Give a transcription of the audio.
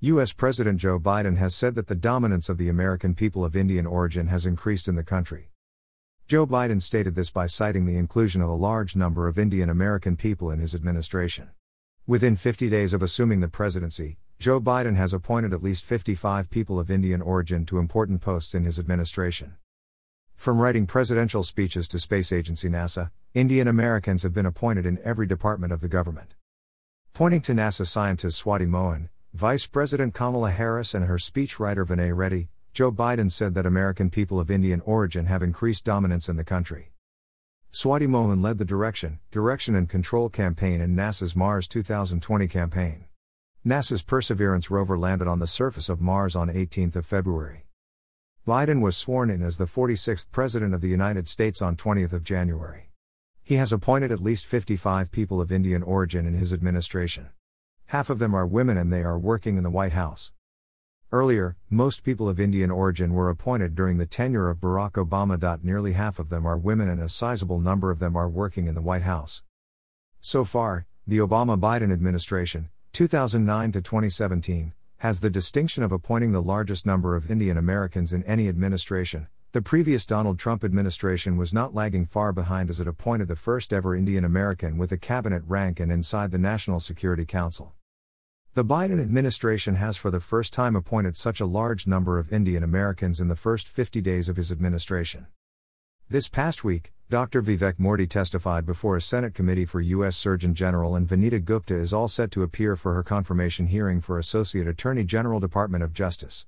U.S. President Joe Biden has said that the dominance of the American people of Indian origin has increased in the country. Joe Biden stated this by citing the inclusion of a large number of Indian American people in his administration. Within 50 days of assuming the presidency, Joe Biden has appointed at least 55 people of Indian origin to important posts in his administration. From writing presidential speeches to space agency NASA, Indian Americans have been appointed in every department of the government. Pointing to NASA scientist Swati Mohan, Vice President Kamala Harris, and her speechwriter Vinay Reddy, Joe Biden said that American people of Indian origin have increased dominance in the country. Swati Mohan led the Direction, Direction and Control campaign in NASA's Mars 2020 campaign. NASA's Perseverance rover landed on the surface of Mars on 18 February. Biden was sworn in as the 46th President of the United States on 20th of January. He has appointed at least 55 people of Indian origin in his administration. Half of them are women and they are working in the White House. Earlier, most people of Indian origin were appointed during the tenure of Barack Obama. Nearly half of them are women and a sizable number of them are working in the White House. So far, the Obama Biden administration, 2009 to 2017, has the distinction of appointing the largest number of Indian Americans in any administration. The previous Donald Trump administration was not lagging far behind as it appointed the first ever Indian American with a cabinet rank and inside the National Security Council. The Biden administration has for the first time appointed such a large number of Indian Americans in the first 50 days of his administration. This past week, Dr. Vivek Murthy testified before a Senate committee for U.S. Surgeon General, and Vanita Gupta is all set to appear for her confirmation hearing for Associate Attorney General Department of Justice.